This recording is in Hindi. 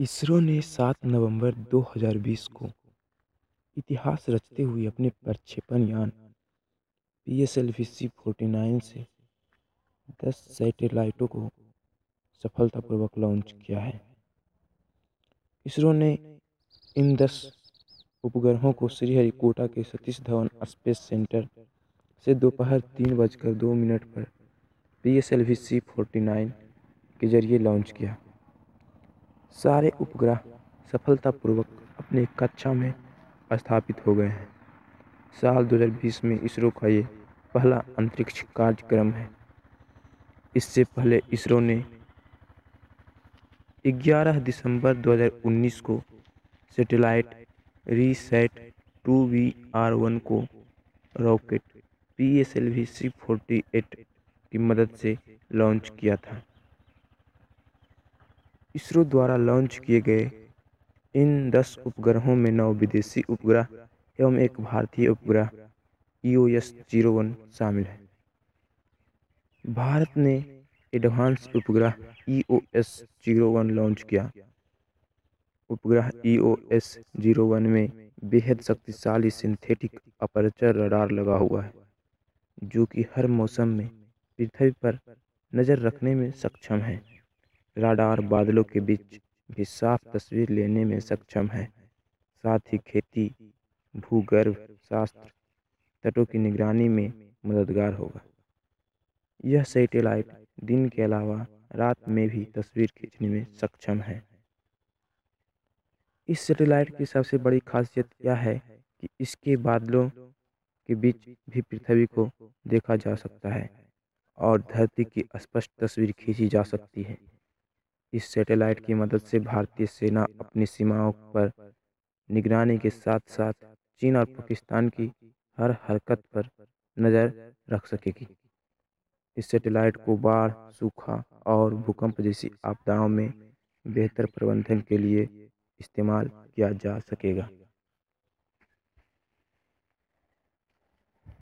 इसरो ने सात नवंबर 2020 को इतिहास रचते हुए अपने प्रक्षेपण यान P S L V C forty nine से दस सैटेलाइटों को सफलतापूर्वक लॉन्च किया है। इसरो ने इन दस उपग्रहों को श्रीहरिकोटा के सतीश धवन स्पेस सेंटर से दोपहर तीन बजकर दो मिनट पर P S L V C forty nine के ज़रिए लॉन्च किया। सारे उपग्रह सफलतापूर्वक अपनी कक्षा में स्थापित हो गए हैं। साल 2020 में इसरो का ये पहला अंतरिक्ष कार्यक्रम है। इससे पहले इसरो ने 11 दिसंबर 2019 को satellite RISAT two B R one को rocket P S L V C forty eight की मदद से लॉन्च किया था। इसरो द्वारा लॉन्च किए गए इन दस उपग्रहों में नौ विदेशी उपग्रह एवं एक भारतीय उपग्रह E O S zero one शामिल है। भारत ने एडवांस उपग्रह E O S zero one launch किया। उपग्रह E O S zero one में बेहद शक्तिशाली सिंथेटिक अपर्चर रडार लगा हुआ है, जो कि हर मौसम में पृथ्वी पर नज़र रखने में सक्षम है। राडार बादलों के बीच भी साफ़ तस्वीर लेने में सक्षम है। साथ ही खेती, भूगर्भ शास्त्र, तटों की निगरानी में मददगार होगा। यह सैटेलाइट दिन के अलावा रात में भी तस्वीर खींचने में सक्षम है। इस सैटेलाइट की सबसे बड़ी खासियत यह है कि इसके बादलों के बीच भी पृथ्वी को देखा जा सकता है और धरती की स्पष्ट तस्वीर खींची जा सकती है। इस सैटेलाइट की मदद से भारतीय सेना अपनी सीमाओं पर निगरानी के साथ साथ चीन और पाकिस्तान की हर हरकत पर नज़र रख सकेगी। इस सैटेलाइट को बाढ़, सूखा और भूकंप जैसी आपदाओं में बेहतर प्रबंधन के लिए इस्तेमाल किया जा सकेगा।